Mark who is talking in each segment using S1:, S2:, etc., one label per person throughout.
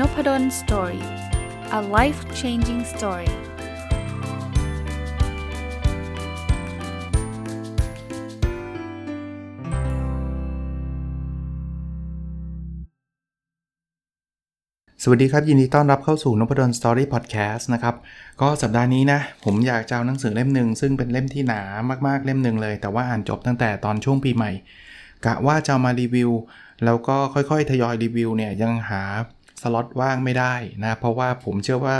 S1: Nopadol story a life changing story สวัสดีครับ ยินดีต้อนรับเข้าสู่นพดล story พอดแคสต์นะครับ ก็สัปดาห์นี้นะ ผมอยากจะเอาหนังสือเล่มหนึ่งซึ่งเป็นเล่มที่หนามากๆเล่มหนึ่งเลย แต่ว่าอ่านจบตั้งแต่ตอนช่วงปีใหม่ กะว่าจะมารีวิว แล้วก็ค่อยๆ ทยอยรีวิวเนี่ยยังหา สล็อตว่างไม่ได้นะ เพราะว่าผมเชื่อว่า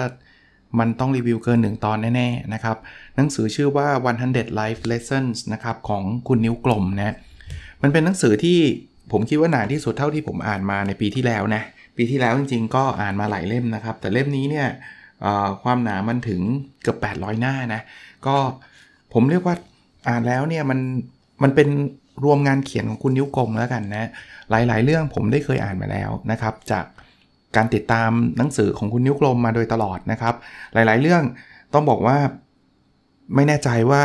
S1: มันต้องรีวิวเกิน 1 ตอนแน่ ๆ นะครับ หนังสือชื่อว่า 100 Life Lessons นะครับ ของคุณนิ้วกลมนะ มันเป็นหนังสือที่ผมคิดว่าหนาที่สุดเท่าที่ผมอ่านมาในปีที่แล้วนะ ปีที่แล้วจริงๆ ก็อ่านมาหลายเล่มนะครับ แต่เล่มนี้เนี่ยความหนามันถึงเกือบ 800 หน้านะ ก็ผมเรียกว่าอ่านแล้วเนี่ยมันมันเป็นรวมงานเขียนของคุณนิ้วกลมแล้วกันนะ หลายๆ เรื่องผมได้เคยอ่านมาแล้วนะครับ จาก การติดตามหนังสือของคุณนิ้วกลมมาโดยตลอดนะครับ หลายๆ เรื่องต้องบอกว่าไม่แน่ใจว่า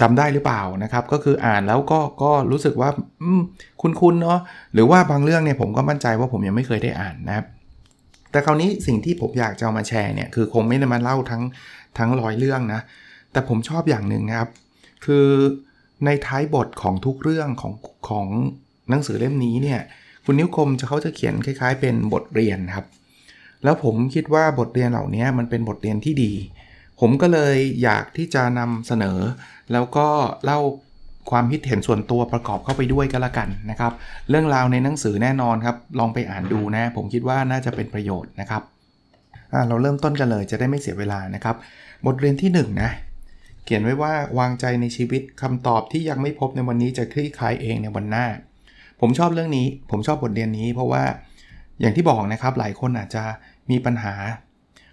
S1: จำได้หรือเปล่านะครับ ก็คืออ่านแล้วก็ก็รู้สึกว่าคุ้นๆเนาะหรือว่าบางเรื่องเนี่ยผมก็มั่นใจว่าผมยังไม่เคยได้อ่านนะครับแต่คราวนี้สิ่งที่ผมอยากจะามาแชร์เนี่ยคือคงไม่ได้มาเล่าทั้งทั้งร้อยเรื่องนะ แต่ผมชอบอย่างหนึ่งครับ คือในท้ายบทของทุกเรื่องของของหนังสือเล่มนี้เนี่ย คุณนิ้วคมจะเขาจะเขียนคล้าย ๆ เป็นบทเรียนครับ แล้วผมคิดว่าบทเรียนเหล่านี้มันเป็นบทเรียนที่ดี ผมก็เลยอยากที่จะนำเสนอ แล้วก็เล่าความคิดเห็นส่วนตัวประกอบเข้าไปด้วยก็แล้วกันนะครับ เรื่องราวในหนังสือแน่นอนครับ ลองไปอ่านดูนะ ผมคิดว่าน่าจะเป็นประโยชน์นะครับเราเริ่มต้นกันเลยจะได้ไม่เสียเวลานะครับ บทเรียนที่1นนะเขียนไว้ว่าวางใจในชีวิตคำตอบที่ยังไม่พบในวันนี้จะคลี่คลายเองในวันหน้า ผมชอบเรื่องนี้ ผมชอบบทเรียนนี้ เพราะว่าอย่างที่บอกนะครับหลายคนอาจจะมีปัญหา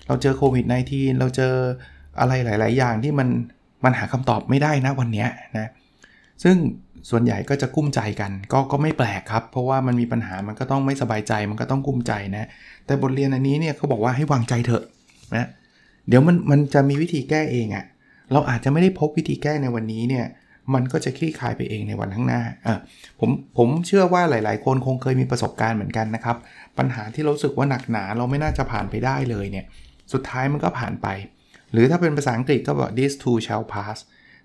S1: เราเจอโควิด -19 เราเจออะไรหลาย ๆ อย่างที่มันมันหาคำตอบไม่ได้นะวันนี้นะซึ่งส่วนใหญ่ก็จะกุ้มใจกัน ก็ก็ไม่แปลกครับ เพราะว่ามันมีปัญหามันก็ต้องไม่สบายใจมันก็ต้องกุ้มใจนะ แต่บทเรียนอันนี้เนี่ยเขาบอกว่าให้วางใจเถอะนะเดี๋ยวมันมันจะมีวิธีแก้เองอะ่ะเราอาจจะไม่ได้พบวิธีแก้ในวันนี้เนี่ย มันก็จะคลี่คลายไปเองในวันข้างหน้าอะผมผมเชื่อว่าหลาย ๆ คนคงเคยมีประสบการณ์เหมือนกันนะครับ ปัญหาที่เราสึกว่าหนักหนาเราไม่น่าจะผ่านไปได้เลยเนี่ย สุดท้ายมันก็ผ่านไป หรือถ้าเป็นภาษาอังกฤษก็บอก this too shall pass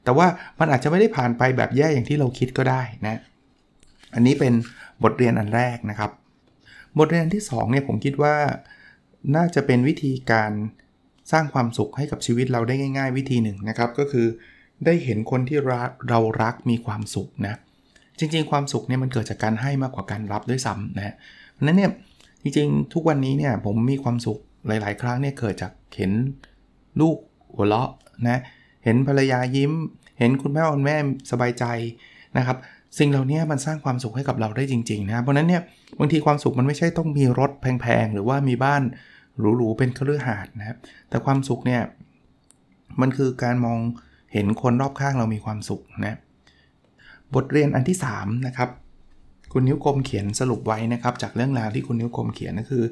S1: แต่ว่ามันอาจจะไม่ได้ผ่านไปแบบแย่อย่างที่เราคิดก็ได้นะ อันนี้เป็นบทเรียนอันแรกนะครับ บทเรียนที่2เนี่ยผมคิดว่าน่าจะเป็นวิธีการสร้างความสุขให้กับชีวิตเราได้ง่าย ๆ วิธีหนึ่งนะครับ ก็คือ ได้เห็นคนที่เรารักมีความสุขนะ จริงๆ ความสุขเนี่ยมันเกิดจากการให้มากกว่าการรับด้วยซ้ำนะเพราะนั้นเนี่ยจริงๆ ทุกวันนี้เนี่ยผมมีความสุขหลาย ๆ ครั้งเนี่ยเกิดจากเห็นลูกหัวเราะนะเห็นภรรยายิ้ม เห็นคุณแม่คุณแม่สบายใจนะครับสิ่งเหล่านี้มันสร้างความสุขให้กับเราได้จริงๆนะ เพราะนั้นเนี่ยบางทีความสุขมันไม่ใช่ต้องมีรถแพงๆ หรือว่ามีบ้านหรูๆเป็นเครือหาดนะครับแต่ความสุขเนี่ยมันคือการมอง เห็นคนรอบข้างเรามีความสุขนะบทเรียนอันที่3นะครับคุณนิ้วกลมเขียนสรุปไว้นะครับ จากเรื่องราวที่คุณนิ้วกลมเขียนก็คือ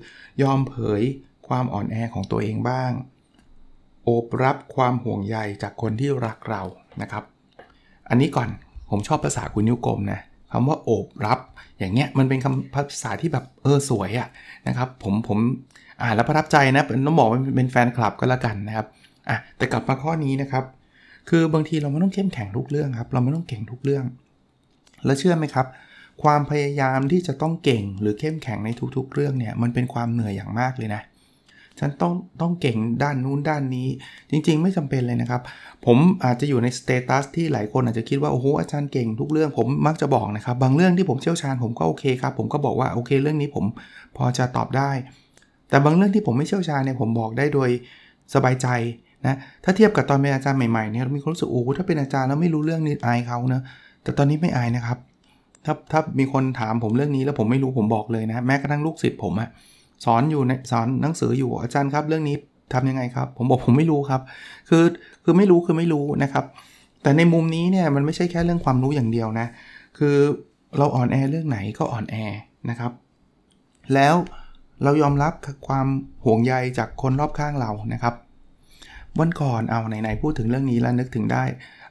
S1: ยอมเผยความอ่อนแอของตัวเองบ้าง โอบรับความห่วงใยจากคนที่รักเรานะครับ อันนี้ก่อนผมชอบภาษาคุณนิ้วกลมนะคำว่าโอบรับ อย่างเงี้ยมันเป็นคำภาษาที่แบบเออสวยอะนะครับ ผมผมอ่านแล้วประทับใจนะต้องบอกว่าเป็นแฟนคลับก็แล้วกันนะครับอะแต่กลับมาข้อนี้นะครับ คือบางทีเราไม่ต้องเข้มแข็งทุกเรื่องครับ เราไม่ต้องเก่งทุกเรื่อง แล้วเชื่อไหมครับ ความพยายามที่จะต้องเก่งหรือเข้มแข็งในทุกๆ เรื่องเนี่ย มันเป็นความเหนื่อยอย่างมากเลยนะ ฉันต้องต้องเก่งด้านนู้นด้านนี้ จริงๆ ไม่จำเป็นเลยนะครับ ผมอาจจะอยู่ในสเตตัสที่หลายคนอาจจะคิดว่าโอ้โหอาจารย์เก่งทุกเรื่อง ผมมักจะบอกนะครับ บางเรื่องที่ผมเชี่ยวชาญผมก็โอเคครับ ผมก็บอกว่าโอเค เรื่องนี้ผมพอจะตอบได้ แต่บางเรื่องที่ผมไม่เชี่ยวชาญเนี่ยผมบอกได้โดยสบายใจ นะถ้าเทียบกับตอนเป็นอาจารย์ใหม่ๆเนี่ยมีความรู้สึกโอ้ถ้าเป็นอาจารย์แล้วไม่รู้เรื่องนี้อายเขานะแต่ตอนนี้ไม่อายนะครับ ถ้าถ้ามีคนถามผมเรื่องนี้แล้วผมไม่รู้ผมบอกเลยนะแม้กระทั่งลูกศิษย์ผมอะสอนอยู่ในสอนหนังสืออยู่อาจารย์ครับ เรื่องนี้ทำยังไงครับ ผมบอกผมไม่รู้ครับ คือคือไม่รู้คือไม่รู้นะครับ แต่ในมุมนี้เนี่ยมันไม่ใช่แค่เรื่องความรู้อย่างเดียวนะ คือเราอ่อนแอเรื่องไหนก็อ่อนแอนะครับ แล้วเรายอมรับความห่วงใยจากคนรอบข้างเรานะครับ วันก่อนเอาไหนๆพูดถึงเรื่องนี้แล้วนึกถึงได้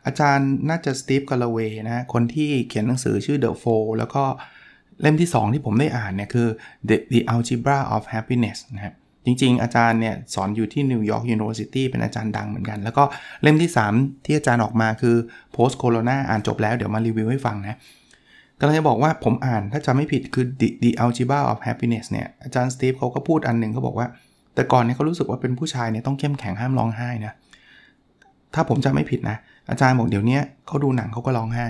S1: อาจารย์น่าจะสตีฟกาลเวนะคนที่เขียนหนังสือชื่อ The f o แล้วก็เล่มที่ 2 ที่ผมได้อ่านเนี่ยคือ The, The Algebra of Happiness นะครับจริงๆ อาจารย์เนี่ยสอนอยู่ที่ New York University เป็นอาจารย์ดังเหมือนกัน แล้วก็เล่มที่ 3 ที่อาจารย์ออกมาคือ Post Corona อ่านจบแล้วเดี๋ยวมารีวิวให้ฟังนะกำลังจะบอกว่าผมอ่านถ้าจำไม่ผิดคือ The, The Algebra of Happiness เนี่ยอาจารย์สตีฟเขาก็พูดอันหนึ่งเขาบอกว่า แต่ก่อนเนี่ยเขารู้สึกว่าเป็นผู้ชายเนี่ยต้องเข้มแข็งห้ามร้องไห้นะถ้าผมจำไม่ผิดนะ อาจารย์บอกเดี๋ยวนี้เขาดูหนังเขาก็ร้องไห้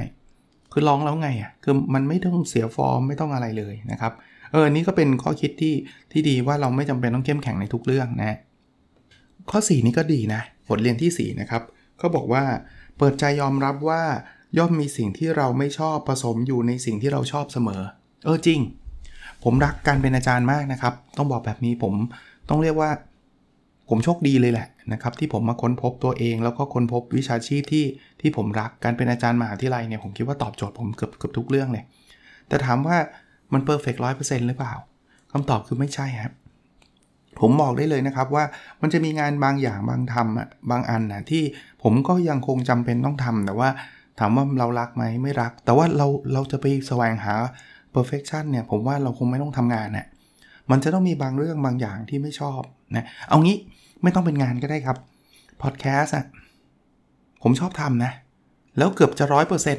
S1: คือร้องแล้วไงอะคือมันไม่ต้องเสียฟอร์มไม่ต้องอะไรเลยนะครับเออนี่ก็เป็นข้อคิดที่ที่ดีว่าเราไม่จำเป็นต้องเข้มแข็งในทุกเรื่องนะข้อ 4 นี้ก็ดีนะบทเรียนที่ 4 นะครับเขาบอกว่าเปิดใจยอมรับว่าย่อมมีสิ่งที่เราไม่ชอบผสมอยู่ในสิ่งที่เราชอบเสมอ เออจริง ผมรักการเป็นอาจารย์มากนะครับ ต้องบอกแบบนี้ผมต้องเรียกว่า ผมโชคดีเลยแหละนะครับ ที่ผมมาค้นพบตัวเอง แล้วก็ค้นพบวิชาชีพที่ที่ผมรักการเป็นอาจารย์มหาวิทยาลัยเนี่ยผมคิดว่าตอบโจทย์ผมเกือบเกือบทุกเรื่องเลยแต่ถามว่ามันเพอร์เฟกต์ร้อยเปอร์เซ็นต์หรือเปล่าคำตอบคือไม่ใช่ครับผมบอกได้เลยนะครับว่ามันจะมีงานบางอย่างบางทำอะบางอันนะที่ผมก็ยังคงจำเป็นต้องทำแต่ว่าถามว่าเรารักไหมไม่รัก แต่ว่าเราเราจะไปแสวงหา perfection เนี่ยผมว่าเราคงไม่ต้องทำงานน่ะมันจะต้องมีบางเรื่องบางอย่างที่ไม่ชอบนะเอางี้ไม่ต้องเป็นงานก็ได้ครับพอดแคสต์อะผมชอบทำนะ แล้วเกือบจะร้อยเปอร์เซ็น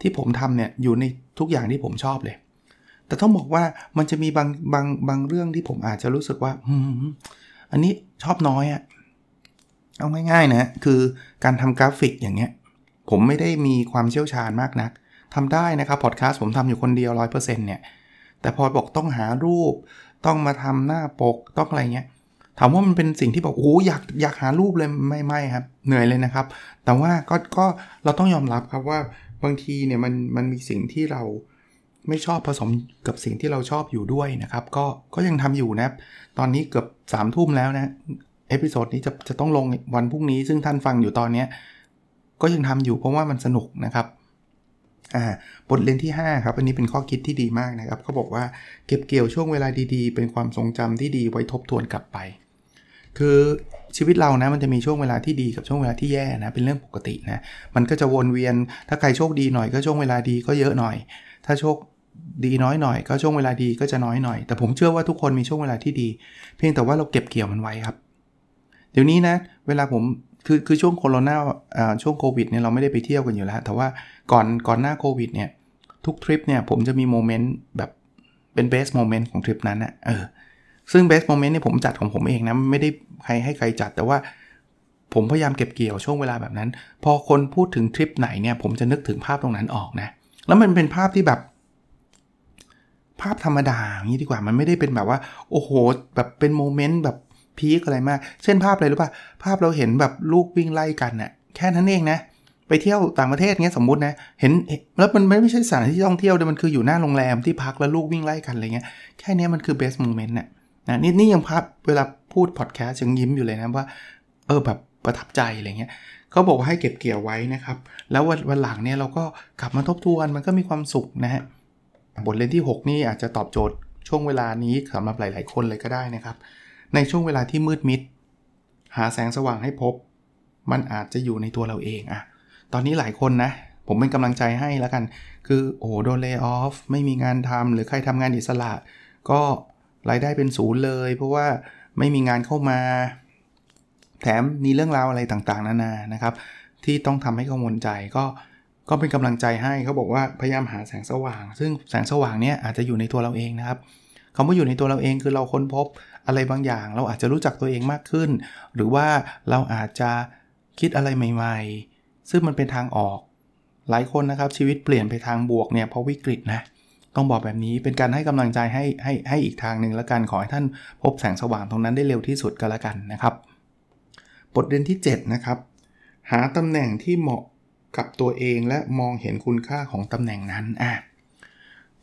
S1: ที่ผมทำเนี่ยอยู่ในทุกอย่างที่ผมชอบเลย แต่ต้องบอกว่ามันจะมีบางบางบางเรื่องที่ผมอาจจะรู้สึกว่าอืมอันนี้ชอบน้อยอะ่ะเอาง่ายๆนะ คือการทำกราฟิกอย่างเงี้ย ผมไม่ได้มีความเชี่ยวชาญมากนัก ทำได้นะครับพอดแคสต์ผมทำอยู่คนเดียว 100%เนี่ยแต่พอบอกต้องหารูป ต้องมาทำหน้าปกต้องอะไรเงี้ยถามว่ามันเป็นสิ่งที่บอกโอ้อยากอยากหารูปเลยไม่ไม่ครับ เหนื่อยเลยนะครับ แต่ว่าก็ก็เราต้องยอมรับครับว่าบางทีเนี่ยมันมันมีสิ่งที่เราไม่ชอบผสมกับสิ่งที่เราชอบอยู่ด้วยนะครับ ก็ก็ยังทำอยู่นะตอนนี้เกือบ3ามทุ่มแล้วนะ episode นี้จะจะต้องลงวันพรุ่งนี้ซึ่งท่านฟังอยู่ตอนนี้ก็ยังทำอยู่เพราะว่ามันสนุกนะครับ อ่าบทเรียนที่ 5 ครับ อันนี้เป็นข้อคิดที่ดีมากนะครับเขาบอกว่าเก็บเกี่ยวช่วงเวลาดีๆ เป็นความทรงจำที่ดีไว้ทบทวนกลับไป คือชีวิตเรานะมันจะมีช่วงเวลาที่ดีกับช่วงเวลาที่แย่นะเป็นเรื่องปกตินะมันก็จะวนเวียนถ้าใครโชคดีหน่อยก็ช่วงเวลาดีก็เยอะหน่อย ถ้าโชคดีน้อยหน่อย ก็ช่วงเวลาดีก็จะน้อยหน่อย แต่ผมเชื่อว่าทุกคนมีช่วงเวลาที่ดี เพียงแต่ว่าเราเก็บเกี่ยวมันไว้ครับ เดี๋ยวนี้นะ เวลาผม คือคือช่วงโควิดอ่าช่วงโควิดเนี่ยเราไม่ได้ไปเที่ยวกันอยู่แล้ว แต่ว่าก่อนก่อนหน้าโควิดเนี่ยทุกทริปเนี่ยผมจะมี moment แบบเป็น best moment ของทริปนั้นนะเออซึ่ง best moment เนี่ยผมจัดของผมเองนะไม่ได้ใครให้ใครจัดแต่ว่าผมพยายามเก็บเกี่ยวช่วงเวลาแบบนั้น พอคนพูดถึงทริปไหนเนี่ยผมจะนึกถึงภาพตรงนั้นออกนะ แล้วมันเป็นภาพที่แบบ ภาพธรรมดาอย่างนี้ดีกว่ามันไม่ได้เป็นแบบว่า โอ้โห แบบเป็น moment แบบ peak อะไรมาก เช่นภาพอะไรรู้ป่ะ ภาพเราเห็นแบบลูกวิ่งไล่กันน่ะ แค่นั้นเองนะ ไปเที่ยวต่างประเทศเงี้ยสมมตินะ เห็นแล้วมันไม่ใช่สถานที่ท่องเที่ยวแต่มันคืออยู่หน้าโรงแรมที่พักแล้วลูกวิ่งไล่กันอะไรเงี้ย แค่นี้มันคือ best moment น่ะนะนี่นี่ยังภาพเวลาพูดพอดแคสต์ยังยิ้มอยู่เลยนะว่า เออแบบประทับใจอะไรเงี้ยเขาบอกว่าให้เก็บเกี่ยวไว้นะครับ แล้ววันวันหลังเนี่ยเราก็กลับมาทบทวนมันก็มีความสุขนะฮะบทเรียนที่ 6 นี่อาจจะตอบโจทย์ช่วงเวลานี้สำหรับหลาย ๆ คนเลยก็ได้นะครับ ในช่วงเวลาที่มืดมิด หาแสงสว่างให้พบ มันอาจจะอยู่ในตัวเราเองอะตอนนี้หลายคนนะ ผมเป็นกำลังใจให้แล้วกัน คือโอ้โดนเลิกออฟไม่มีงานทำหรือใครทำงานอิสระ ก็รายได้เป็นศูนย์เลย เพราะว่าไม่มีงานเข้ามา แถมมีเรื่องราวอะไรต่างๆ นานานะครับ ที่ต้องทำให้กังวลใจก็ก็เป็นกำลังใจให้เขาบอกว่าพยายามหาแสงสว่าง ซึ่งแสงสว่างเนี้ยอาจจะอยู่ในตัวเราเองนะครับคำว่าอยู่ในตัวเราเองคือเราค้นพบ อะไรบางอย่าง เราอาจจะรู้จักตัวเองมากขึ้น หรือว่าเราอาจจะคิดอะไรใหม่ ๆ ซึ่งมันเป็นทางออก หลายคนนะครับชีวิตเปลี่ยนไปทางบวกเนี่ยเพราะวิกฤตนะต้องบอกแบบนี้เป็นการให้กำลังใจให้ให้ให้อีกทางหนึ่งแล้วกันขอให้ท่านพบแสงสว่างตรงนั้นได้เร็วที่สุดก็แล้วกันนะครับ บทเรียนที่ 7 นะครับ หาตำแหน่งที่เหมาะกับตัวเองและมองเห็นคุณค่าของตำแหน่งนั้นอะ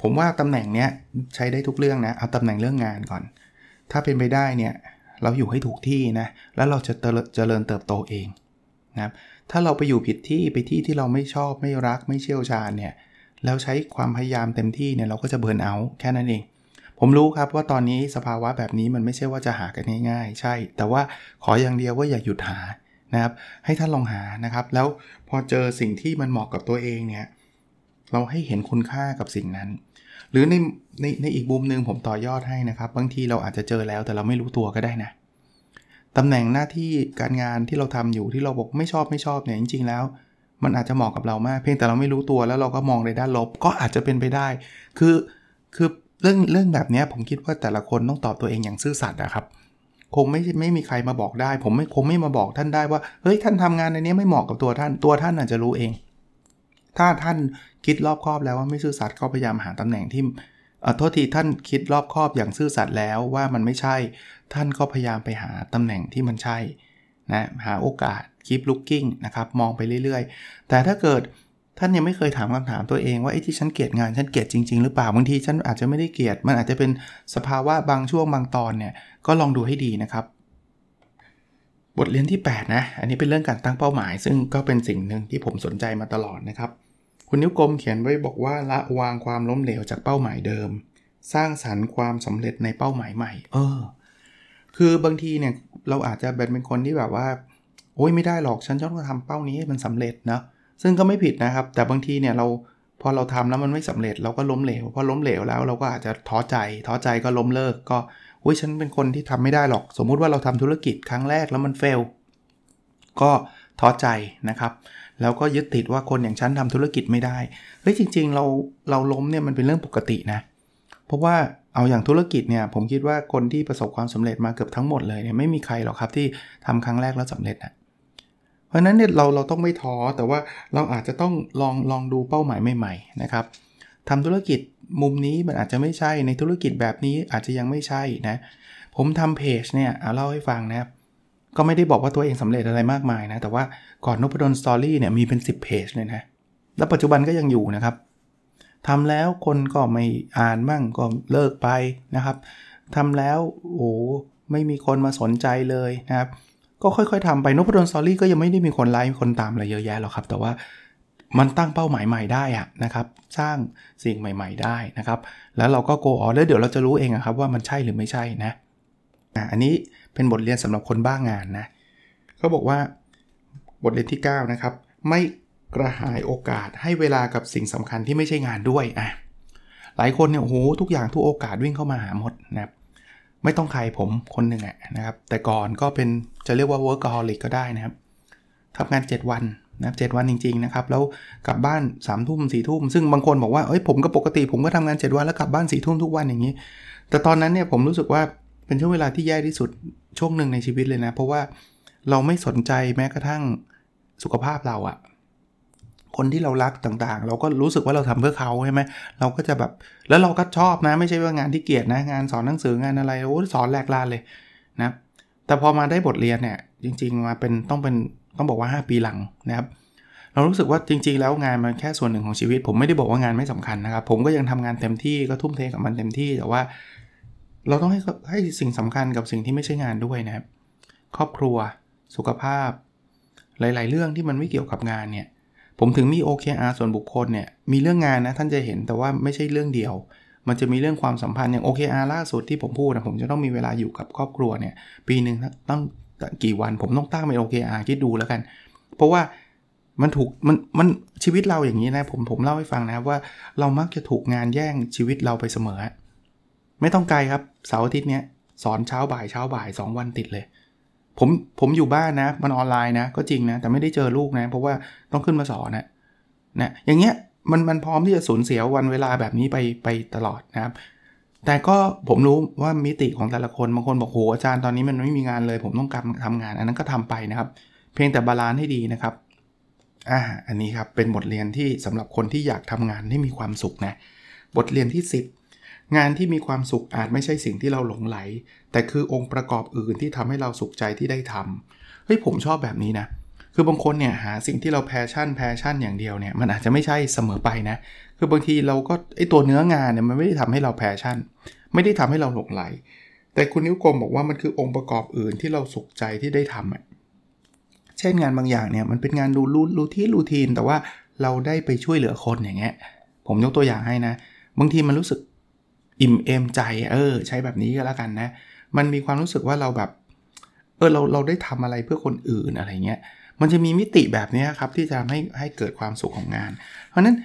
S1: ผมว่าตำแหน่งเนี้ยใช้ได้ทุกเรื่องนะเอาตำแหน่งเรื่องงานก่อน ถ้าเป็นไปได้เนี่ยเราอยู่ให้ถูกที่นะ แล้วเราจะเจริญเติบโตเองนะครับถ้าเราไปอยู่ผิดที่ไปที่ที่เราไม่ชอบไม่รักไม่เชี่ยวชาญเนี่ยแล้วใช้ความพยายามเต็มที่เนี่ยเราก็จะเบิร์นเอาแค่นั้นเอง ผมรู้ครับว่าตอนนี้สภาวะแบบนี้มันไม่ใช่ว่าจะหากันง่ายๆ ใช่ แต่ว่าขออย่างเดียวว่าอย่าหยุดหานะครับ ให้ท่านลองหานะครับ แล้วพอเจอสิ่งที่มันเหมาะกับตัวเองเนี่ยเราให้เห็นคุณค่ากับสิ่งนั้น หรือในในในอีกมุมหนึ่งผมต่อยอดให้นะครับ บางทีเราอาจจะเจอแล้วแต่เราไม่รู้ตัวก็ได้นะตำแหน่งหน้าที่การงานที่เราทำอยู่ที่เราบอกไม่ชอบไม่ชอบเนี่ยจริง ๆ แล้ว มันอาจจะเหมาะกับเรามากเพียงแต่เราไม่รู้ตัวแล้วเราก็มองในด้านลบก็อาจจะเป็นไปได้ คือคือเรื่องเรื่องแบบนี้ผมคิดว่าแต่ละคนต้องตอบตัวเองอย่างซื่อสัตย์นะครับ คงไม่ไม่มีใครมาบอกได้ ผมไม่คงไม่มาบอกท่านได้ว่าเฮ้ยท่านทำงานในนี้ไม่เหมาะกับตัวท่านตัวท่านอาจจะรู้เอง ถ้าท่านคิดรอบคอบแล้วว่าไม่ซื่อสัตย์ก็พยายามหาตำแหน่งที่เออโทษทีท่านคิดรอบคอบอย่างซื่อสัตย์แล้วว่ามันไม่ใช่ ท่านก็พยายามไปหาตำแหน่งที่มันใช่นะหาโอกาส keep looking นะครับมองไปเรื่อยๆ แต่ถ้าเกิดท่านยังไม่เคยถามคำถามตัวเองว่าไอ้ที่ฉันเกลียดงานฉันเกลียดจริงๆ หรือเปล่าบางทีฉันอาจจะไม่ได้เกลียด มันอาจจะเป็นสภาวะบางช่วงบางตอนเนี่ยก็ลองดูให้ดีนะครับ บทเรียนที่ 8 นะ อันนี้เป็นเรื่องการตั้งเป้าหมาย ซึ่งก็เป็นสิ่งหนึ่งที่ผมสนใจมาตลอดนะครับ คุณนิ้วกลมเขียนไว้บอกว่าละวางความล้มเหลวจากเป้าหมายเดิม สร้างสรรค์ความสำเร็จในเป้าหมายใหม่ เออ คือบางทีเนี่ยเราอาจจะเป็นคนที่แบบว่า โอ้ยไม่ได้หรอกฉันต้องทำเป้านี้ให้มันสำเร็จนะซึ่งก็ไม่ผิดนะครับ แต่บางทีเนี่ยเราพอเราทำแล้วมันไม่สำเร็จเราก็ล้มเหลวพอล้มเหลวแล้วเราก็อาจจะท้อใจท้อใจก็ล้มเลิกก็อุ้ยฉันเป็นคนที่ทำไม่ได้หรอก สมมุติว่าเราทำธุรกิจครั้งแรกแล้วมันเฟลก็ท้อใจนะครับ แล้วก็ยึดติดว่าคนอย่างฉันทำธุรกิจไม่ได้เฮ้ยจริง ๆ เราเราล้มเนี่ยมันเป็นเรื่องปกตินะ เพราะว่าเอาอย่างธุรกิจเนี่ยผมคิดว่าคนที่ประสบความสำเร็จมาเกือบทั้งหมดเลยเนี่ยไม่มีใครหรอกครับที่ทำครั้งแรกแล้วสำเร็จนะเพราะนั้นเนี่ยเราเราต้องไม่ท้อแต่ว่าเราอาจจะต้องลองลองดูเป้าหมายใหม่ๆนะครับทำธุรกิจมุมนี้มันอาจจะไม่ใช่ในธุรกิจแบบนี้อาจจะยังไม่ใช่นะผมทำเพจเนี่ยเอาเล่าให้ฟังนะครับ ก็ไม่ได้บอกว่าตัวเองสำเร็จอะไรมากมายนะ แต่ว่าก่อนนพดลสตอรี่เนี่ยมีเป็น 10เพจเลยนะ แล้วปัจจุบันก็ยังอยู่นะครับทำแล้วคนก็ไม่อ่านมั่งก็เลิกไปนะครับทำแล้วโอ้ไม่มีคนมาสนใจเลยนะครับ ก็ค่อยๆทำไปนพดลสตอรี่ก็ยังไม่ได้มีคนไลค์คนตามอะไรเยอะแยะหรอกครับ แต่ว่ามันตั้งเป้าหมายใหม่ได้อะนะครับ สร้างสิ่งใหม่ ๆ ได้นะครับ แล้วเราก็โกออแล้วเดี๋ยวเราจะรู้เองครับว่ามันใช่หรือไม่ใช่นะอันนี้ เป็นบทเรียนสำหรับคนบ้างงานนะเขาบอกว่าบทเรียนที่ 9 นะครับ ไม่กระหายโอกาสให้เวลากับสิ่งสำคัญที่ไม่ใช่งานด้วยอะหลายคนเนี่ยโอ้โหทุกอย่างทุกโอกาสวิ่งเข้ามาหาหมดนะครับไม่ต้องใครผมคนหนึ่งอะนะครับ แต่ก่อนก็เป็นจะเรียกว่า workaholic ก็ได้นะครับทำงาน 7 วันนะเวันจริงๆนะครับ แล้วกลับบ้าน3ามทุ่มสี่ทุ่มซึ่งบางคนบอกว่าเอ้ยผมก็ปกติผมก็ทำงาน 7 วันแล้วกลับบ้านสี่ทุ่มทุกวันอย่างนี้ แต่ตอนนั้นเนี่ยผมรู้สึกว่า เป็นช่วงเวลาที่แย่ที่สุดช่วงหนึ่งในชีวิตเลยนะ เพราะว่าเราไม่สนใจแม้กระทั่งสุขภาพเราอะคนที่เรารักต่างๆ เราก็รู้สึกว่าเราทำเพื่อเขาใช่ไหมเราก็จะแบบแล้วเราก็ชอบนะ ไม่ใช่ว่างานที่เกียดนะ งานสอนหนังสืองานอะไรโอ้สอนแหลกลานเลยนะแต่พอมาได้บทเรียนเนี่ยจริง ๆ มาเป็นต้องเป็นต้องบอกว่า 5 ปีหลังนะครับ เรารู้สึกว่าจริง ๆ แล้วงานมันแค่ส่วนหนึ่งของชีวิต ผมไม่ได้บอกว่างานไม่สำคัญนะครับ ผมก็ยังทำงานเต็มที่ก็ทุ่มเทกับมันเต็มที่แต่ว่า เราต้องให้ให้สิ่งสำคัญกับสิ่งที่ไม่ใช่งานด้วยนะครับ ครอบครัว สุขภาพ หลาย ๆ เรื่องที่มันไม่เกี่ยวกับงานเนี่ย ผมถึงมี OKR ส่วนบุคคลเนี่ย มีเรื่องงานนะท่านจะเห็นแต่ว่าไม่ใช่เรื่องเดียว มันจะมีเรื่องความสัมพันธ์อย่าง OKR ล่าสุดที่ผมพูดนะผมจะต้องมีเวลาอยู่กับครอบครัวเนี่ย ปีหนึ่งต้องกี่วันผมต้องตั้งเป็น OKR คิดดูแล้วกัน เพราะว่ามันถูกมันมันชีวิตเราอย่างนี้นะผมผมเล่าให้ฟังนะว่าเรามักจะถูกงานแย่งชีวิตเราไปเสมอ ไม่ต้องไกลครับเสาร์อาทิตย์เนี้ยสอนเช้าบ่ายเช้าบ่าย 2 วันติดเลย ผมผมอยู่บ้านนะ มันออนไลน์นะ ก็จริงนะ แต่ไม่ได้เจอลูกนะ เพราะว่าต้องขึ้นมาสอนนะนะอย่างเงี้ยมันมันพร้อมที่จะสูญเสียวันเวลาแบบนี้ไปไปตลอดนะครับ แต่ก็ผมรู้ว่ามิติของแต่ละคนบางคนบอกโหอาจารย์ตอนนี้มันไม่มีงานเลย ผมต้องกำทำงานอันนั้นก็ทำไปนะครับ เพียงแต่ balance ให้ดีนะครับอ่าอันนี้ครับเป็นบทเรียนที่สำหรับคนที่อยากทำงานให้มีความสุขนะบทเรียนที่ 10 งานที่มีความสุขอาจไม่ใช่สิ่งที่เราหลงใหล แต่คือองค์ประกอบอื่นที่ทำให้เราสุขใจที่ได้ทำเฮ้ยผมชอบแบบนี้นะคือบางคนเนี่ยหาสิ่งที่เรา passion passion อย่างเดียวเนี่ยมันอาจจะไม่ใช่เสมอไปนะ คือบางทีเราก็ไอตัวเนื้องานเนี่ยมันไม่ได้ทำให้เรา passion ไม่ได้ทำให้เราหลงใหล แต่คุณนิ้วกลมบอกว่ามันคือองค์ประกอบอื่นที่เราสุขใจที่ได้ทำอะเช่นงานบางอย่างเนี่ยมันเป็นงานดูรูรูที่ routine แต่ว่าเราได้ไปช่วยเหลือคนอย่างเงี้ยผมยกตัวอย่างให้นะ บางทีมันรู้สึก อิ่มเอมใจเออ ใช้แบบนี้ก็แล้วกันนะ มันมีความรู้สึกว่าเราแบบเออเราเราได้ทำอะไรเพื่อคนอื่นอะไรเงี้ยมันจะมีมิติแบบนี้ครับที่จะให้ให้เกิดความสุขของงาน เพราะนั้น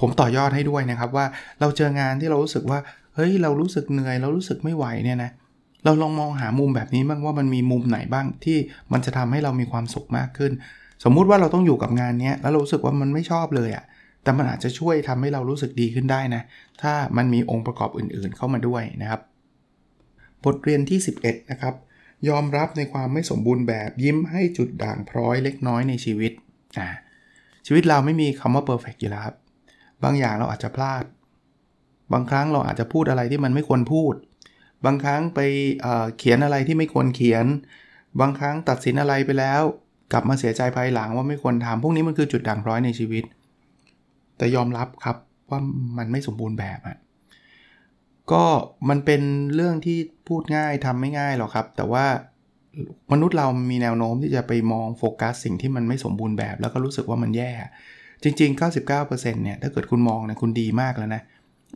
S1: ผมต่อยอดให้ด้วยนะครับว่าเราเจองานที่เรารู้สึกว่าเฮ้ยเรารู้สึกเหนื่อย เรารู้สึกไม่ไหวเนี่ยนะเราลองมองหามุมแบบนี้บ้างว่ามันมีมุมไหนบ้างที่มันจะทำให้เรามีความสุขมากขึ้น สมมุติว่าเราต้องอยู่กับงานนี้แล้วเรารู้สึกว่ามันไม่ชอบเลยอะ่ะ แต่มันอาจจะช่วยทำให้เรารู้สึกดีขึ้นได้นะ ถ้ามันมีองค์ประกอบอื่นๆเข้ามาด้วยนะครับ บทเรียนที่ 11 นะครับ ยอมรับในความไม่สมบูรณ์แบบยิ้มให้จุดด่างพร้อยเล็กน้อยในชีวิตอ่าชีวิตเราไม่มีคำว่า perfect อยู่แล้วครับ บางอย่างเราอาจจะพลาด บางครั้งเราอาจจะพูดอะไรที่มันไม่ควรพูด บางครั้งไปเเขียนอะไรที่ไม่ควรเขียน บางครั้งตัดสินอะไรไปแล้ว กลับมาเสียใจภายหลังว่าไม่ควรทำพวกนี้มันคือจุดด่างพร้อยในชีวิต แต่ยอมรับครับว่ามันไม่สมบูรณ์แบบอะก็มันเป็นเรื่องที่พูดง่ายทำไม่ง่ายหรอกครับ แต่ว่ามนุษย์เรามีแนวโน้มที่จะไปมองโฟกัสสิ่งที่มันไม่สมบูรณ์แบบ แล้วก็รู้สึกว่ามันแย่ จริง ๆ 99%เนี่ยถ้าเกิดคุณมองนะคุณดีมากแล้วนะ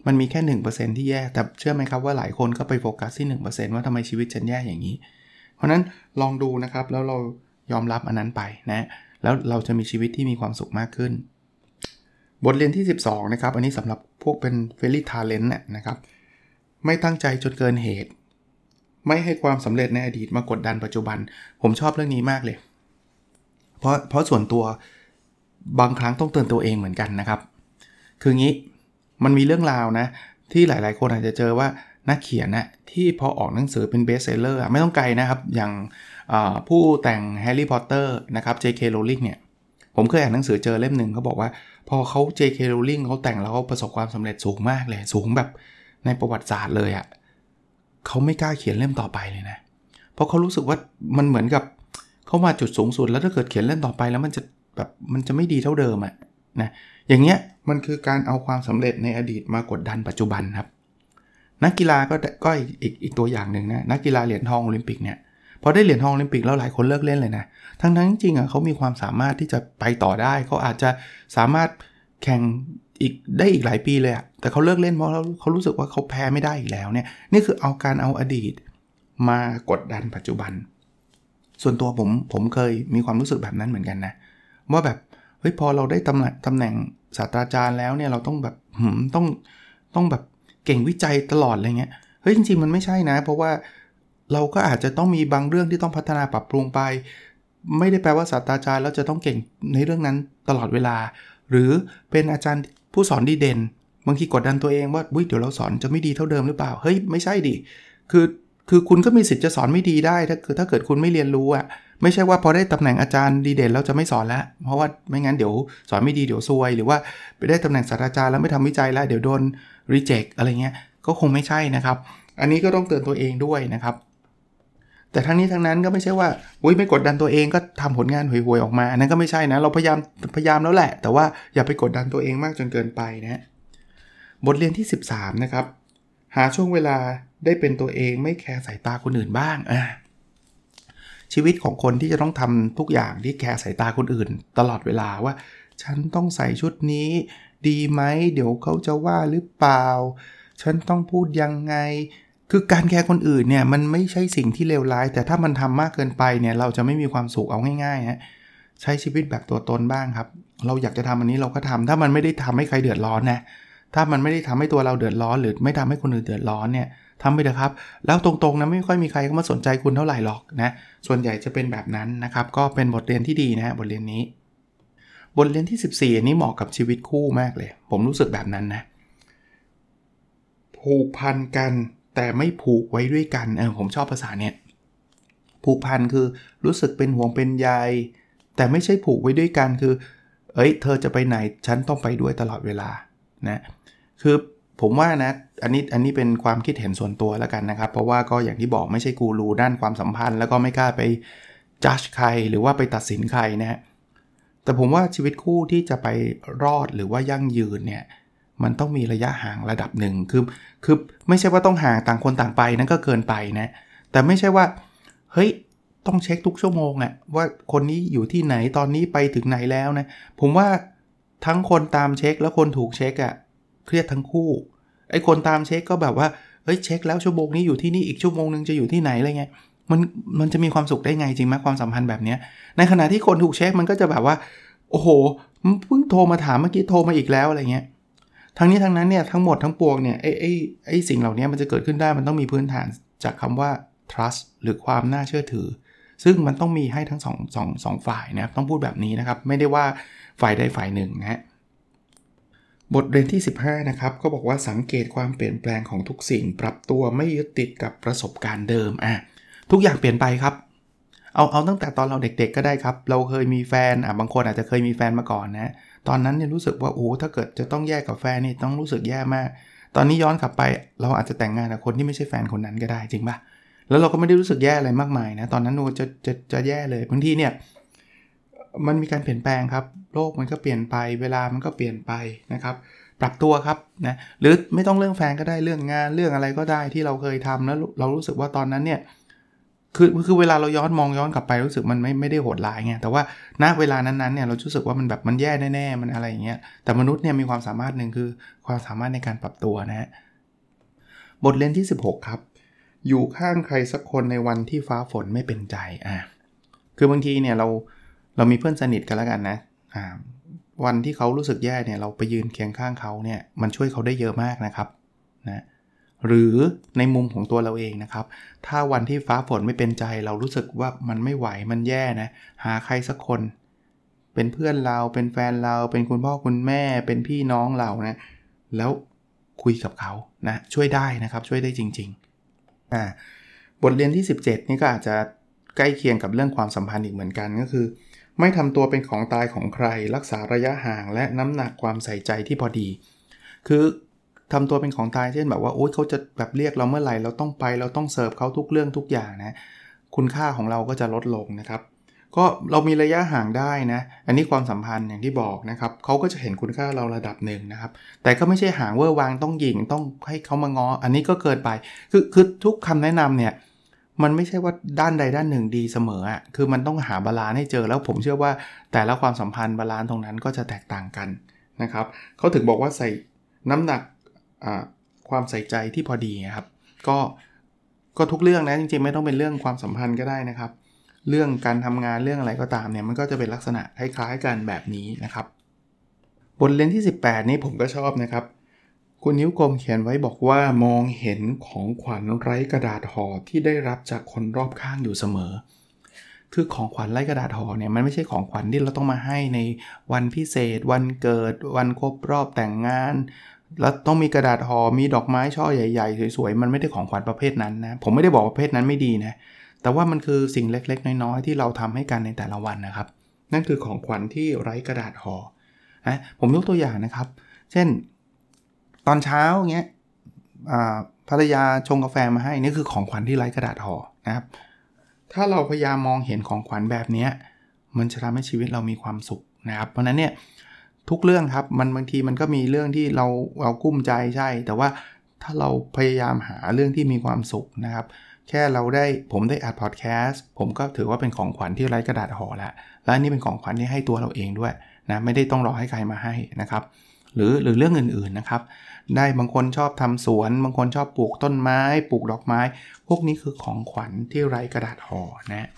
S1: มันมีแค่ 1%ที่แย่แต่เชื่อไหมครับว่าหลายคนก็ไปโฟกัสที่ 1%ว่าทำไมชีวิตฉันแย่อย่างนี้ เพราะนั้นลองดูนะครับแล้วเรายอมรับอันนั้นไปนะแล้วเราจะมีชีวิตที่มีความสุขมากขึ้น บทเรียนที่ 12 นะครับ อันนี้สำหรับพวกเป็นเฟร y ทาเลนต์นะครับ ไม่ตั้งใจจนเกินเหตุ ไม่ให้ความสำเร็จในอดีตมากดดันปัจจุบัน ผมชอบเรื่องนี้มากเลย เพราะเพราะส่วนตัวบางครั้งต้องเตือนตัวเองเหมือนกันนะครับ คืองี้มันมีเรื่องราวนะ ที่หลายๆ คนอาจจะเจอว่านักเขียนนะที่พอออกหนังสือเป็น best seller ไม่ต้องไกลนะครับ อย่างผู้แต่งแฮร์รี่พอตเตอร์นะครับ J.K. Rowling เนี่ย ผมเคยอ่านหนังสือเจอเล่มหนึ่งเขาบอกว่า พอเขา J.K. Rowling เขาแต่งแล้วเขาประสบความสำเร็จสูงมากเลย สูงแบบในประวัติศาสตร์เลยอะเขาไม่กล้าเขียนเล่มต่อไปเลยนะ เพราะเขารู้สึกว่ามันเหมือนกับเขามาจุดสูงสุด แล้วถ้าเกิดเขียนเล่มต่อไปแล้วมันจะแบบมันจะไม่ดีเท่าเดิมอะนะอย่างเงี้ยมันคือการเอาความสำเร็จในอดีตมากดดันปัจจุบันครับ นักกีฬาก็ก็อีกอีกตัวอย่างหนึ่งนะนักกีฬาเหรียญทองโอลิมปิกเนี่ย พอได้เหรียญทองโอลิมปิกแล้วหลายคนเลิกเล่นเลยนะ ทั้งนั้นจริงอะเขามีความสามารถที่จะไปต่อได้เขาอาจจะสามารถแข่งอีกได้อีกหลายปีเลยอะแต่เขาเลิกเล่นเพราะเขารู้สึกว่าเขาแพ้ไม่ได้อีกแล้วเนี่ยนี่คือเอาการเอาอดีตมากดดันปัจจุบัน ส่วนตัวผมผมเคยมีความรู้สึกแบบนั้นเหมือนกันนะว่าแบบเฮ้ยพอเราได้ตำแหน่งตำแหน่งศาสตราจารย์แล้วเนี่ยเราต้องแบบหืมต้องต้องแบบเก่งวิจัยตลอดอะไรเงี้ยเฮ้ยจริงๆมันไม่ใช่นะ เพราะว่า เราก็อาจจะต้องมีบางเรื่องที่ต้องพัฒนาปรับปรุงไป ไม่ได้แปลว่าศาสตราจารย์แล้วจะต้องเก่งในเรื่องนั้นตลอดเวลา หรือเป็นอาจารย์ผู้สอนดีเด่น บางทีกดดันตัวเองว่าเดี๋ยวเราสอนจะไม่ดีเท่าเดิมหรือเปล่า เฮ้ยไม่ใช่ดิ คือคือคุณก็มีสิทธิ์จะสอนไม่ดีได้ ถ้าคือถ้าเกิดคุณไม่เรียนรู้อะไม่ใช่ว่าพอได้ตำแหน่งอาจารย์ดีเด่นแล้วจะไม่สอนแล้ว เพราะว่าไม่งั้นเดี๋ยวสอนไม่ดีเดี๋ยวซวย หรือว่าไปได้ตำแหน่งศาสตราจารย์แล้วไม่ทำวิจัยแล้วเดี๋ยวโดนรีเจ็คอะไรเงี้ยก็คงไม่ใช่นะครับ อันนี้ก็ต้องเตือนตัวเองด้วยนะครับ แต่ทั้งนี้ทั้งนั้นก็ไม่ใช่ว่าอุ้ยไม่กดดันตัวเองก็ทำผลงานห่วยๆออกมา อันนั้นก็ไม่ใช่นะ เราพยายามพยายามแล้วแหละ แต่ว่าอย่าไปกดดันตัวเองมากจนเกินไปนะบทเรียนที่ 13 นะครับ หาช่วงเวลาได้เป็นตัวเองไม่แคร์สายตาคนอื่นบ้างอะชีวิตของคนที่จะต้องทำทุกอย่างที่แคร์สายตาคนอื่น ตลอดเวลาว่า ฉันต้องใส่ชุดนี้ ดีไหม เดี๋ยวเขาจะว่าหรือเปล่า ฉันต้องพูดยังไง คือการแคร์คนอื่นเนี่ยมันไม่ใช่สิ่งที่เลวร้าย แต่ถ้ามันทำมากเกินไปเนี่ยเราจะไม่มีความสุขเอาง่ายๆฮะใช้ชีวิตแบบตัวตนบ้างครับ เราอยากจะทำอันนี้เราก็ทำถ้ามันไม่ได้ทำให้ใครเดือดร้อนนะถ้ามันไม่ได้ทำให้ตัวเราเดือดร้อน หรือไม่ทำให้คนอื่นเดือดร้อนเนี่ยทำไปเถอะครับ แล้วตรงๆนะไม่ค่อยมีใครเข้ามาสนใจคุณเท่าไหร่หรอกนะส่วนใหญ่จะเป็นแบบนั้นนะครับก็เป็นบทเรียนที่ดีนะบทเรียนนี้ บทเรียนที่ 14อันนี้เหมาะกับชีวิตคู่มากเลย ผมรู้สึกแบบนั้นนะผูกพันกัน แต่ไม่ผูกไว้ด้วยกันเออผมชอบภาษาเนี่ยผูกพันคือรู้สึกเป็นห่วงเป็นใยแต่ไม่ใช่ผูกไว้ด้วยกันคือ เอ้ย เธอจะไปไหนฉันต้องไปด้วยตลอดเวลานะคือผมว่านะอันนี้อันนี้เป็นความคิดเห็นส่วนตัวแล้วกันนะครับ เพราะว่าก็อย่างที่บอกไม่ใช่กูรูด้านความสัมพันธ์ แล้วก็ไม่กล้าไปจัดใครหรือว่าไปตัดสินใครนะฮะแต่ผมว่าชีวิตคู่ที่จะไปรอดหรือว่ายั่งยืนเนี่ย มันต้องมีระยะห่างระดับหนึ่งคือคือไม่ใช่ว่าต้องห่างต่างคนต่างไปนั่นก็เกินไปนะ แต่ไม่ใช่ว่า เฮ้ยต้องเช็คทุกชั่วโมงอะว่าคนนี้อยู่ที่ไหนตอนนี้ไปถึงไหนแล้วนะ ผมว่าทั้งคนตามเช็คและคนถูกเช็คอะเครียดทั้งคู่ไอ้คนตามเช็คก็แบบว่าเฮ้ยเช็คแล้วชั่วโมงนี้อยู่ที่นี่อีกชั่วโมงนึงจะอยู่ที่ไหนอะไรเงี้ยมันมันจะมีความสุขได้ไงจริงไหมความสัมพันธ์แบบนี้ในขณะที่คนถูกเช็คมันก็จะแบบว่า โอ้โหเพิ่งโทรมาถามเมื่อกี้โทรมาอีกแล้วอะไรเงี้ย ทั้งนี้ทั้งนั้นเนี่ยทั้งหมดทั้งปวงเนี่ยไอ้ไอ้ไอ้สิ่งเหล่านี้มันจะเกิดขึ้นได้มันต้องมีพื้นฐานจากคำว่า trust หรือความน่าเชื่อถือ ซึ่งมันต้องมีให้ทั้งสองสองสองฝ่ายนะครับต้องพูดแบบนี้นะครับ ไม่ได้ว่าฝ่ายใดฝ่ายหนึ่งนะฮะบทเรียนที่ 15 นะครับ ก็บอกว่าสังเกตความเปลี่ยนแปลงของทุกสิ่ง ปรับตัวไม่ยึดติดกับประสบการณ์เดิมอะทุกอย่างเปลี่ยนไปครับ เอาเอาตั้งแต่ตอนเราเด็กๆก็ได้ครับ เราเคยมีแฟนอะบางคนอาจจะเคยมีแฟนมาก่อนนะ ตอนนั้นเนี่ยรู้สึกว่าโอ้ถ้าเกิดจะต้องแยกกับแฟนนี่ต้องรู้สึกแย่มาก ตอนนี้ย้อนกลับไป เราอาจจะแต่งงานกับคนที่ไม่ใช่แฟนคนนั้นก็ได้จริงปะแล้วเราก็ไม่ได้รู้สึกแย่อะไรมากมายนะตอนนั้นโนจะจะจะแย่เลยบางทีเนี่ยมันมีการเปลี่ยนแปลงครับ โลกมันก็เปลี่ยนไป เวลามันก็เปลี่ยนไปนะครับ ปรับตัวครับนะหรือไม่ต้องเรื่องแฟนก็ได้เรื่องงานเรื่องอะไรก็ได้ที่เราเคยทำแล้วเรารู้สึกว่าตอนนั้นเนี่ย คือคือเวลาเราย้อนมองย้อนกลับไปรู้สึกมันไม่ไม่ได้โหดร้ายไงแต่ว่าณเวลานั้นๆเนี่ยเรารู้สึกว่ามันแบบมันแย่แน่ๆมันอะไรอย่างเงี้ยแต่มนุษย์เนี่ยมีความสามารถหนึ่งคือความสามารถในการปรับตัวนะฮะบทเรียนที่ 16 ครับ อยู่ข้างใครสักคนในวันที่ฟ้าฝนไม่เป็นใจอ่าคือบางทีเนี่ยเราเรามีเพื่อนสนิทกันแล้วกันนะอ่าวันที่เขารู้สึกแย่เนี่ยเราไปยืนเคียงข้างเขาเนี่ยมันช่วยเขาได้เยอะมากนะครับนะ หรือในมุมของตัวเราเองนะครับ ถ้าวันที่ฟ้าฝนไม่เป็นใจเรารู้สึกว่ามันไม่ไหวมันแย่นะ หาใครสักคน เป็นเพื่อนเราเป็นแฟนเรา เป็นคุณพ่อคุณแม่ เป็นพี่น้องเรานะ แล้วคุยกับเขานะ ช่วยได้นะครับช่วยได้จริงๆอ่าบทเรียนที่ 17 นี่ก็อาจจะใกล้เคียงกับเรื่องความสัมพันธ์อีกเหมือนกันก็คือ ไม่ทำตัวเป็นของตายของใคร รักษาระยะห่างและน้ำหนักความใส่ใจที่พอดี คือ ทำตัวเป็นของตายเช่นแบบว่าโอ๊ยเขาจะแบบเรียกเราเมื่อไหร่เราต้องไปเราต้องเสิร์ฟเขาทุกเรื่องทุกอย่างนะคุณค่าของเราก็จะลดลงนะครับ ก็เรามีระยะห่างได้นะอันนี้ความสัมพันธ์อย่างที่บอกนะครับเขาก็จะเห็นคุณค่าเราระดับหนึ่งนะครับ แต่ก็ไม่ใช่ห่างเวอร์วางต้องหยิงต้องให้เขามาง้อ อันนี้ก็เกินไป คือคือทุกคำแนะนำเนี่ยมันไม่ใช่ว่าด้านใดด้านหนึ่งดีเสมออะคือมันต้องหา balance ให้เจอแล้วผมเชื่อว่าแต่ละความสัมพันธ์ balance ตรงนั้นก็จะแตกต่างกันนะครับเขาถึงบอกว่าใส่น้ำหนัก ความใส่ใจที่พอดีครับ ก็ก็ทุกเรื่องนะจริงๆไม่ต้องเป็นเรื่องความสัมพันธ์ก็ได้นะครับ เรื่องการทำงานเรื่องอะไรก็ตามเนี่ยมันก็จะเป็นลักษณะคล้ายๆกันแบบนี้นะครับ บทเรียนที่ 18 นี้ผมก็ชอบนะครับ คุณนิ้วกลมเขียนไว้บอกว่ามองเห็นของขวัญไร้กระดาษห่อที่ได้รับจากคนรอบข้างอยู่เสมอ คือของขวัญไร้กระดาษห่อเนี่ยมันไม่ใช่ของขวัญที่เราต้องมาให้ในวันพิเศษ วันเกิด วันครบรอบแต่งงาน แล้วต้องมีกระดาษห่อมีดอกไม้ช่อใหญ่ ๆ สวยๆ มันไม่ได้ของขวัญประเภทนั้นนะ ผมไม่ได้บอกประเภทนั้นไม่ดีนะ แต่ว่ามันคือสิ่งเล็กๆ น้อยๆ ที่เราทำให้กันในแต่ละวันนะครับ นั่นคือของขวัญที่ไร้กระดาษห่อนะผมยกตัวอย่างนะครับ เช่น ตอนเช้าเงี้ยภรรยาชงกาแฟมาให้นี่คือของขวัญที่ไร้กระดาษห่อนะครับ ถ้าเราพยายามมองเห็นของขวัญแบบนี้มันจะทำให้ชีวิตเรามีความสุขนะครับ เพราะนั้นเนี่ย ทุกเรื่องครับมันบางทีมันก็มีเรื่องที่เราเรากุ้มใจใช่ แต่ว่าถ้าเราพยายามหาเรื่องที่มีความสุขนะครับ แค่เราได้ผมได้อัดพอดแคสต์ผมก็ถือว่าเป็นของขวัญที่ไร้กระดาษห่อล้วและนี่เป็นของขวัญที่ให้ตัวเราเองด้วยนะไม่ได้ต้องรอให้ใครมาให้นะครับ หรือหรือเรื่องอื่นๆนะครับ ได้บางคนชอบทำสวน บางคนชอบปลูกต้นไม้ ปลูกดอกไม้ พวกนี้คือของขวัญที่ไร้กระดาษห่อนะ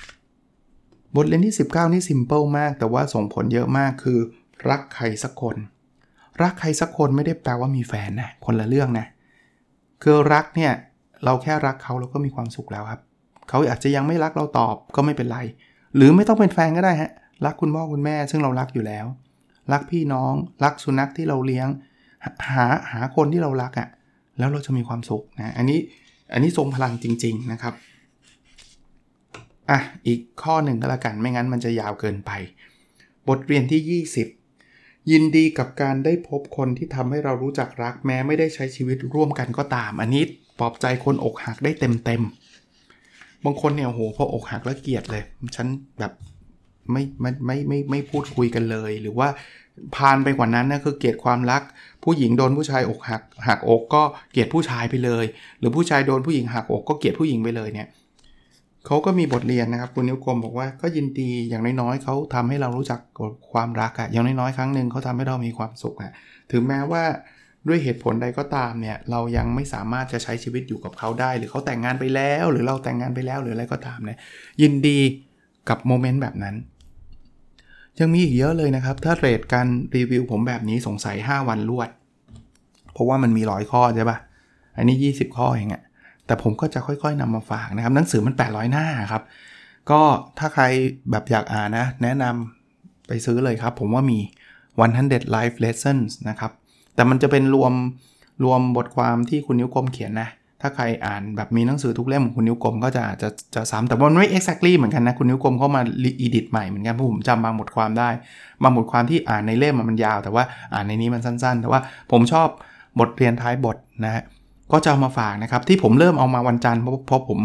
S1: บทเรียนที่ 19 นี่ซิมเปิลมาก แต่ว่าส่งผลเยอะมากคือ รักใครสักคน รักใครสักคนไม่ได้แปลว่ามีแฟนนะคนละเรื่องนะคือรักเนี่ยเราแค่รักเขาเราก็มีความสุขแล้วครับเขาอาจจะยังไม่รักเราตอบก็ไม่เป็นไร หรือไม่ต้องเป็นแฟนก็ได้ฮะรักคุณพ่อคุณแม่ซึ่งเรารักอยู่แล้ว รักพี่น้อง รักสุนัขที่เราเลี้ยง หาหาคนที่เรารักอะ่ะแล้วเราจะมีความสุขนะอันนี้อันนี้ทรงพลังจริง ๆนะครับอะอีกข้อหนึ่งก็แล้วกันไม่งั้นมันจะยาวเกินไป บทเรียนที่ 20 ยินดีกับการได้พบคนที่ทำให้เรารู้จักรักแม้ไม่ได้ใช้ชีวิตร่วมกันก็ตาม อันนี้ปลอบใจคนอกหักได้เต็มเต็มบางคนเนี่ยโหพออกหักแล้วเกลียดเลย ฉันแบบไม่ไม่ไม่ไม่ไม่พูดคุยกันเลย หรือว่าพานไปกว่านั้นนะคือเกลียดความรัก ผู้หญิงโดนผู้ชายอกหักหักอกก็เกลียดผู้ชายไปเลย หรือผู้ชายโดนผู้หญิงหักอกก็เกลียดผู้หญิงไปเลยเนี่ย เขาก็มีบทเรียนนะครับคุณนิ้วกลมบอกว่าก็ยินดีอย่างน้อยๆเขาทำให้เรารู้จักความรักอะอย่างน้อยๆครั้งหนึ่งเขาทำให้เรามีความสุขอะถึงแม้ว่าด้วยเหตุผลใดก็ตามเนี่ยเรายังไม่สามารถจะใช้ชีวิตอยู่กับเขาได้ หรือเขาแต่งงานไปแล้ว หรือเราแต่งงานไปแล้วหรืออะไรก็ตามเนี่ยยินดีกับโมเมนต์แบบนั้น ยังมีอีกเยอะเลยนะครับ ถ้าเรทการรีวิวผมแบบนี้สงสัย 5 วันรวด เพราะว่ามันมีร้อยข้อใช่ปะอันนี้ 20 ข้อเองอะ แต่ผมก็จะค่อยๆนำมาฝากนะครับ หนังสือมัน 800 หน้าครับ ก็ถ้าใครแบบอยากอ่านนะ แนะนำไปซื้อเลยครับ ผมว่ามี 100 life lessons นะครับ แต่มันจะเป็นรวมรวมบทความที่คุณนิ้วกลมเขียนนะ ถ้าใครอ่านแบบมีหนังสือทุกเล่มของคุณนิ้วกลมก็จะจะจะซ้ำแต่มันไม่ exactly เหมือนกันนะ คุณนิ้วกลมเข้ามา edit ใหม่เหมือนกันเพราะผมจำบางบทความได้ บางบทความที่อ่านในเล่มมันยาว แต่ว่าอ่านในนี้มันสั้น ๆ แต่ว่าผมชอบบทเรียนท้ายบทนะฮะ ก็จะเอามาฝากนะครับที่ผมเริ่มเอามาวันจันทร์เพราะผม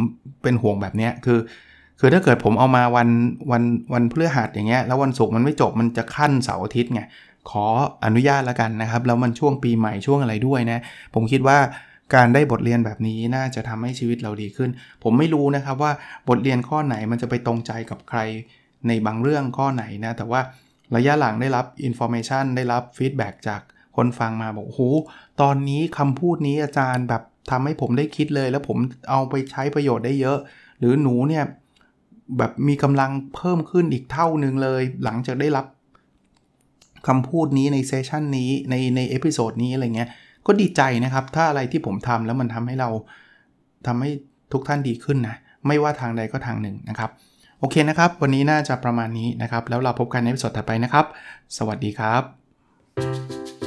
S1: เป็นห่วงแบบนี้คือ คือถ้าเกิดผมเอามาวันวันวันพฤหัสอย่างเงี้ยแล้ววันศุกร์มันไม่จบมันจะขั้นเสาร์อาทิตย์ไงขออนุญาตแล้วกันนะครับ แล้วมันช่วงปีใหม่ช่วงอะไรด้วยนะ ผมคิดว่าการได้บทเรียนแบบนี้น่าจะทำให้ชีวิตเราดีขึ้น ผมไม่รู้นะครับว่าบทเรียนข้อไหนมันจะไปตรงใจกับใครในบางเรื่องข้อไหนนะ แต่ว่าระยะหลังได้รับ information ได้รับ feedback จาก คนฟังมาบอกโอ้โหตอนนี้คำพูดนี้อาจารย์แบบทำให้ผมได้คิดเลย แล้วผมเอาไปใช้ประโยชน์ได้เยอะ หรือหนูเนี่ยแบบมีกำลังเพิ่มขึ้นอีกเท่านึงเลย หลังจากได้รับคำพูดนี้ใน session นี้ในใน episode นี้อะไรเงี้ยก็ดีใจนะครับ ถ้าอะไรที่ผมทำแล้วมันทำให้เราทำให้ทุกท่านดีขึ้นนะ ไม่ว่าทางใดก็ทางหนึ่งนะครับ โอเคนะครับ วันนี้น่าจะประมาณนี้นะครับ แล้วเราพบกันใน episode ถัดไปนะครับ สวัสดีครับ